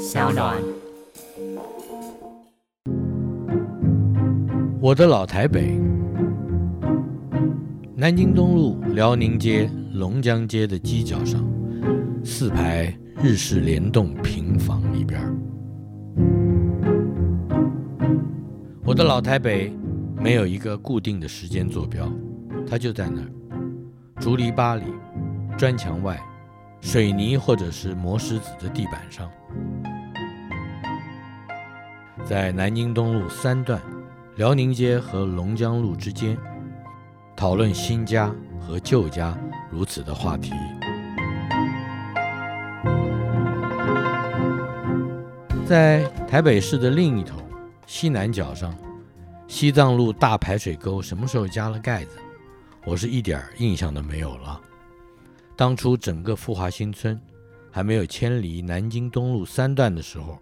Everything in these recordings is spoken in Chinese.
小暖。我的老台北，南京东路辽宁街龙江街的犄角上，四排日式联栋平房里边。我的老台北没有一个固定的时间坐标，它就在那儿，竹篱笆里，砖墙外，水泥或者是磨石子的地板上，在南京东路三段。辽宁街和龙江路之间，讨论新家和旧家如此的话题。在台北市的另一头，西南角上，西藏路大排水沟什么时候加了盖子？我是一点印象都没有了。当初整个富华新村还没有迁离南京东路三段的时候，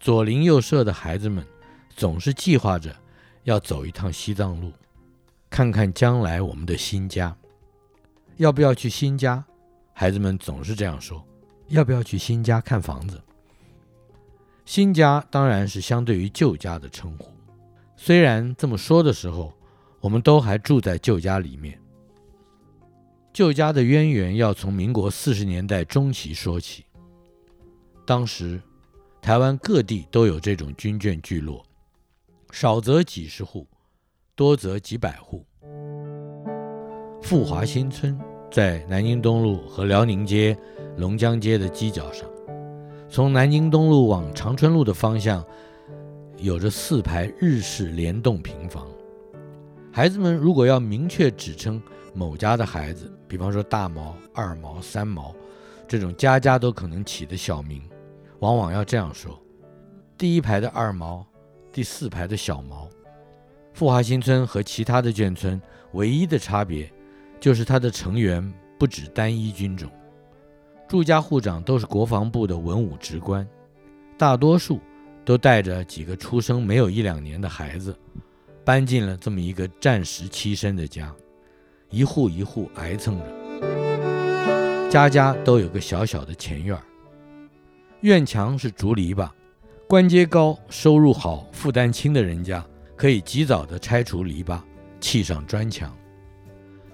左邻右舍的孩子们总是计划着。要走一趟西藏路，看看将来我们的新家。要不要去新家？孩子们总是这样说。要不要去新家看房子？新家当然是相对于旧家的称呼。虽然这么说的时候，我们都还住在旧家里面。旧家的渊源要从民国四十年代中期说起。当时，台湾各地都有这种军眷聚落。少则几十户，多则几百户。富华新村在南京东路和辽宁街、龙江街的犄角上，从南京东路往长春路的方向，有着四排日式联栋平房。孩子们如果要明确指称某家的孩子，比方说大毛、二毛、三毛，这种家家都可能起的小名，往往要这样说：第一排的二毛。第四排的小毛，富华新村和其他的眷村唯一的差别，就是它的成员不止单一军种，住家户长都是国防部的文武职官，大多数都带着几个出生没有一两年的孩子，搬进了这么一个战时栖身的家，一户一户挨蹭着，家家都有个小小的前院，院墙是竹篱笆。官阶高、收入好、负担轻的人家，可以及早地拆除篱笆，砌上砖墙。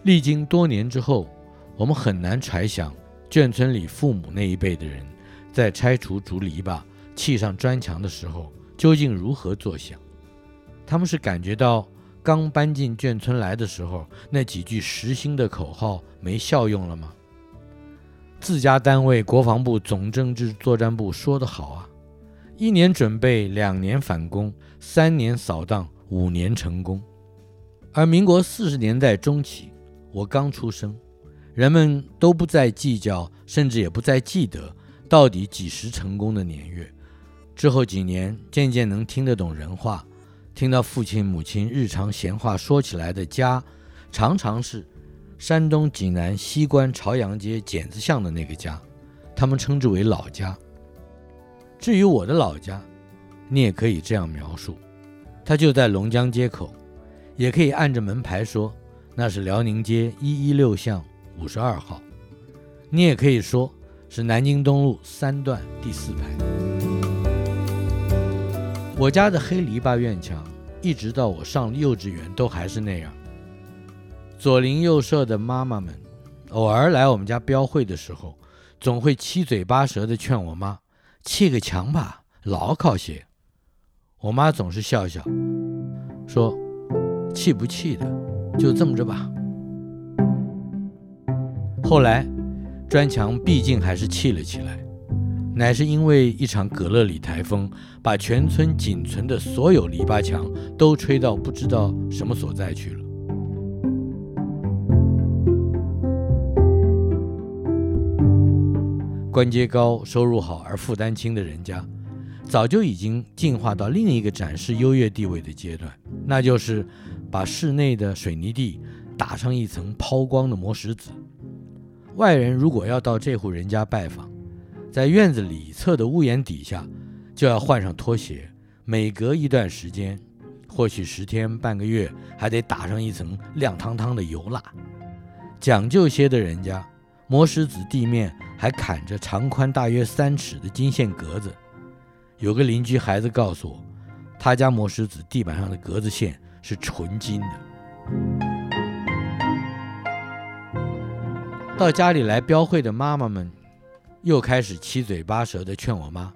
历经多年之后，我们很难揣想，眷村里父母那一辈的人，在拆除竹篱笆、砌上砖墙的时候，究竟如何作想？他们是感觉到刚搬进眷村来的时候，那几句实心的口号没效用了吗？自家单位国防部总政治作战部说得好啊。一年准备，两年反攻，三年扫荡，五年成功。而民国四十年代中期，我刚出生，人们都不再计较，甚至也不再记得到底几时成功的年月。之后几年，渐渐能听得懂人话，听到父亲母亲日常闲话说起来的家，常常是山东济南西关朝阳街剪子巷的那个家，他们称之为老家。至于我的老家，你也可以这样描述，它就在龙江街口，也可以按着门牌说，那是辽宁街一一六巷五十二号。你也可以说是南京东路三段第四排。我家的黑篱笆院墙，一直到我上幼稚园都还是那样。左邻右舍的妈妈们，偶尔来我们家标会的时候，总会七嘴八舌地劝我妈。砌个墙吧，牢靠些。我妈总是笑笑，说：“砌不砌的，就这么着吧。”后来，砖墙毕竟还是砌了起来，乃是因为一场葛勒里台风，把全村仅存的所有篱笆墙都吹到不知道什么所在去了。官阶高、收入好而负担轻的人家，早就已经进化到另一个展示优越地位的阶段，那就是把室内的水泥地打上一层抛光的磨石子。外人如果要到这户人家拜访，在院子里侧的屋檐底下，就要换上拖鞋，每隔一段时间，或许十天半个月，还得打上一层亮堂堂的油蜡。讲究些的人家，磨石子地面还砍着长宽大约三尺的金线格子，有个邻居孩子告诉我，他家磨石子地板上的格子线是纯金的。到家里来标会的妈妈们，又开始七嘴八舌地劝我妈，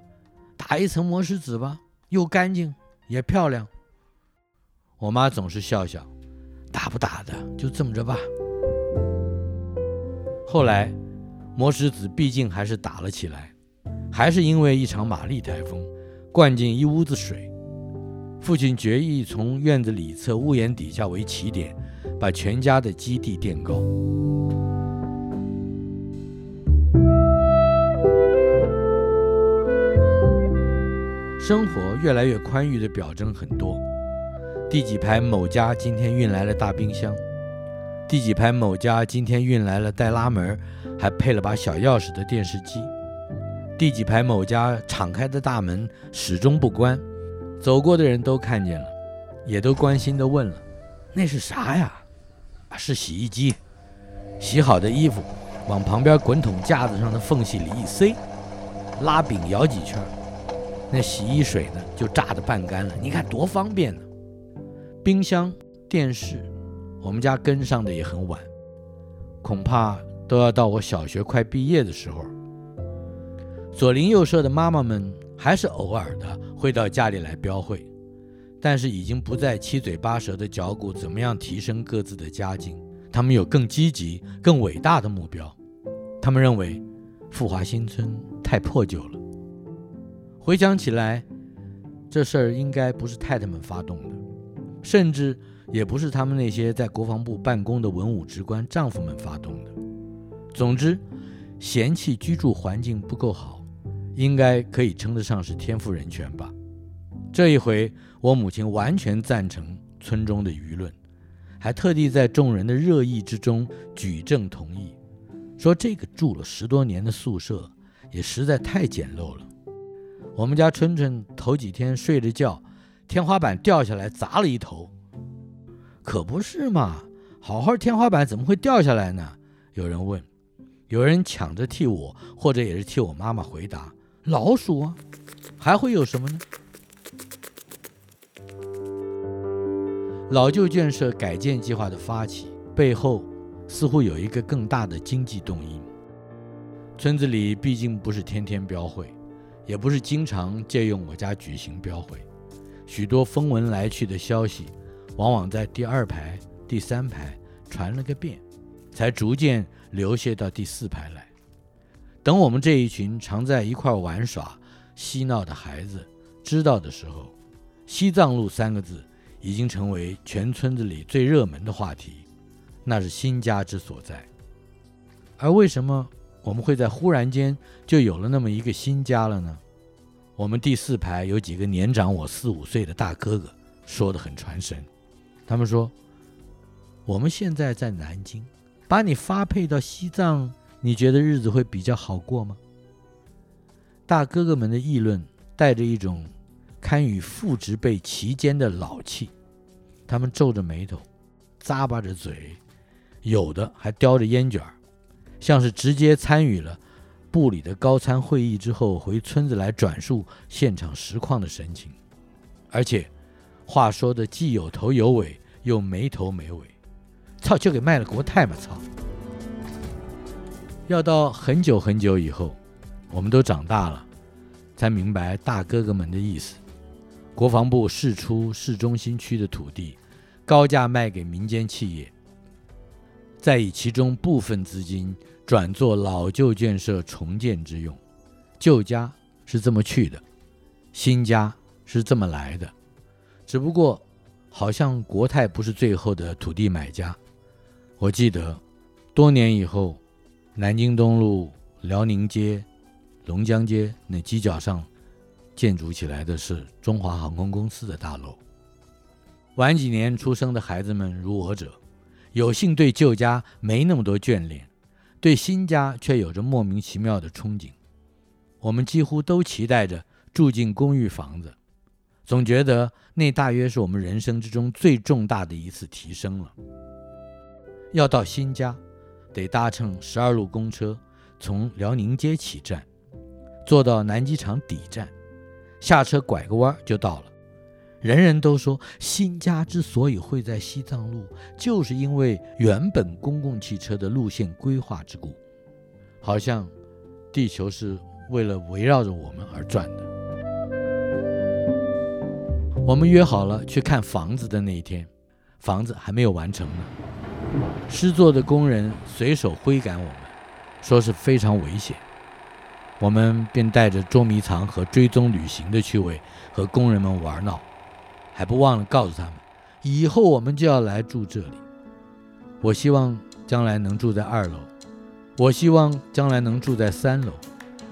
打一层磨石子吧，又干净也漂亮。我妈总是笑笑，打不打的就这么着吧。后来，磨石子毕竟还是打了起来，还是因为一场玛丽台风，灌进一屋子水。父亲决意从院子里侧屋檐底下为起点，把全家的基地垫高。生活越来越宽裕的表征很多。第几排某家今天运来了大冰箱，第几排某家今天运来了带拉门还配了把小钥匙的电视机，第几排某家敞开的大门始终不关，走过的人都看见了，也都关心地问了：“那是啥呀？”“啊，是洗衣机。”洗好的衣服往旁边滚筒架子上的缝隙里一塞，拉柄摇几圈，那洗衣水呢就榨得半干了。你看多方便呢！冰箱、电视，我们家跟上的也很晚，恐怕都要到我小学快毕业的时候。左邻右舍的妈妈们还是偶尔的会到家里来标会，但是已经不再七嘴八舌的嚼鼓怎么样提升各自的家境。他们有更积极、更伟大的目标。他们认为富华新村太破旧了。回想起来，这事儿应该不是太太们发动的。甚至也不是他们那些在国防部办公的文武职官丈夫们发动的。总之，嫌弃居住环境不够好，应该可以称得上是天赋人权吧。这一回，我母亲完全赞成村中的舆论，还特地在众人的热议之中举证同意，说这个住了十多年的宿舍也实在太简陋了。我们家春春头几天睡着觉。天花板掉下来砸了一头，可不是嘛？好好天花板怎么会掉下来呢？有人问，有人抢着替我，或者也是替我妈妈回答：老鼠啊，还会有什么呢？老旧建设改建计划的发起背后，似乎有一个更大的经济动因。村子里毕竟不是天天标会，也不是经常借用我家举行标会。许多风闻来去的消息，往往在第二排、第三排传了个遍，才逐渐流泻到第四排来。等我们这一群常在一块玩耍、嬉闹的孩子知道的时候，西藏路三个字已经成为全村子里最热门的话题，那是新家之所在。而为什么我们会在忽然间就有了那么一个新家了呢？我们第四排有几个年长我四五岁的大哥哥，说得很传神。他们说：“我们现在在南京，把你发配到西藏，你觉得日子会比较好过吗？”大哥哥们的议论带着一种堪与父执辈齐肩的老气，他们皱着眉头，咂巴着嘴，有的还叼着烟卷儿，像是直接参与了。部里的高参会议之后，回村子来转述现场实况的神情，而且话说的既有头有尾，又没头没尾。操，就给卖了国泰嘛！操！要到很久很久以后，我们都长大了，才明白大哥哥们的意思。国防部释出市中心区的土地，高价卖给民间企业，再以其中部分资金。转做老旧建设重建之用，旧家是这么去的，新家是这么来的。只不过，好像国泰不是最后的土地买家。我记得，多年以后，南京东路、辽宁街、龙江街那犄角上建筑起来的是中华航空公司的大楼。晚几年出生的孩子们如我者，有幸对旧家没那么多眷恋。对新家却有着莫名其妙的憧憬，我们几乎都期待着住进公寓房子，总觉得那大约是我们人生之中最重大的一次提升了。要到新家，得搭乘十二路公车，从辽宁街起站，坐到南机场底站，下车拐个弯就到了。人人都说新家之所以会在西藏路，就是因为原本公共汽车的路线规划之故。好像地球是为了围绕着我们而转的。我们约好了去看房子的那一天，房子还没有完成呢。施作的工人随手挥赶我们，说是非常危险。我们便带着捉迷藏和追踪旅行的趣味和工人们玩闹，还不忘了告诉他们，以后我们就要来住这里。我希望将来能住在二楼，我希望将来能住在三楼，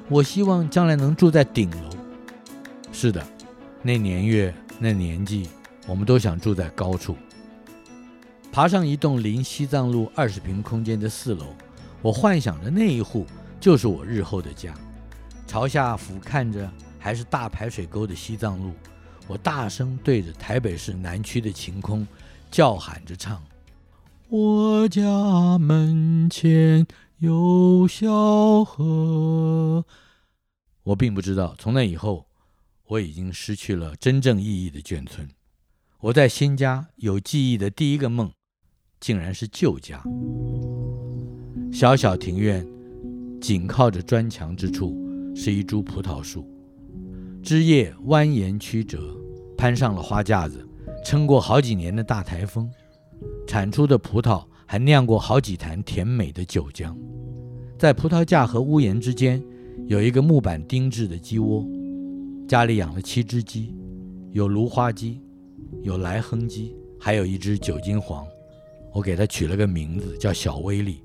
我希望将来能住在顶楼。是的，那年月那年纪，我们都想住在高处。爬上一栋临西藏路二十平空间的四楼，我幻想着那一户就是我日后的家。朝下俯瞰着还是大排水沟的西藏路，我大声对着台北市南区的晴空叫喊着唱：“我家门前有小河。”我并不知道，从那以后，我已经失去了真正意义的眷村。我在新家有记忆的第一个梦，竟然是旧家。小小庭院，紧靠着砖墙之处。是一株葡萄树，枝叶蜿蜒曲折，攀上了花架子，撑过好几年的大台风，产出的葡萄还酿过好几坛甜美的酒浆。在葡萄架和屋檐之间，有一个木板钉制的鸡窝，家里养了七只鸡，有芦花鸡，有来亨鸡，还有一只酒金黄，我给它取了个名字叫小威力。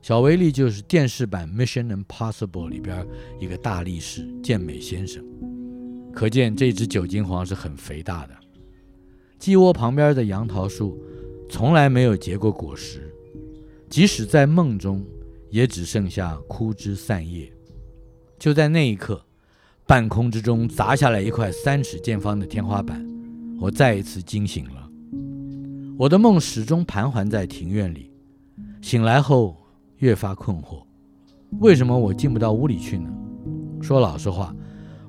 小威力就是电视版《Mission Impossible》里边一个大力士健美先生，可见这只酒金黄是很肥大的。鸡窝旁边的杨桃树从来没有结过果实，即使在梦中，也只剩下枯枝散叶。就在那一刻，半空之中砸下来一块三尺见方的天花板，我再一次惊醒了。我的梦始终盘桓在庭院里，醒来后。越发困惑，为什么我进不到屋里去呢？说老实话，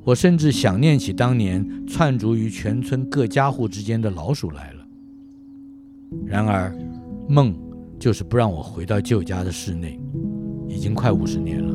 我甚至想念起当年窜逐于全村各家户之间的老鼠来了。然而，梦就是不让我回到旧家的室内，已经快五十年了。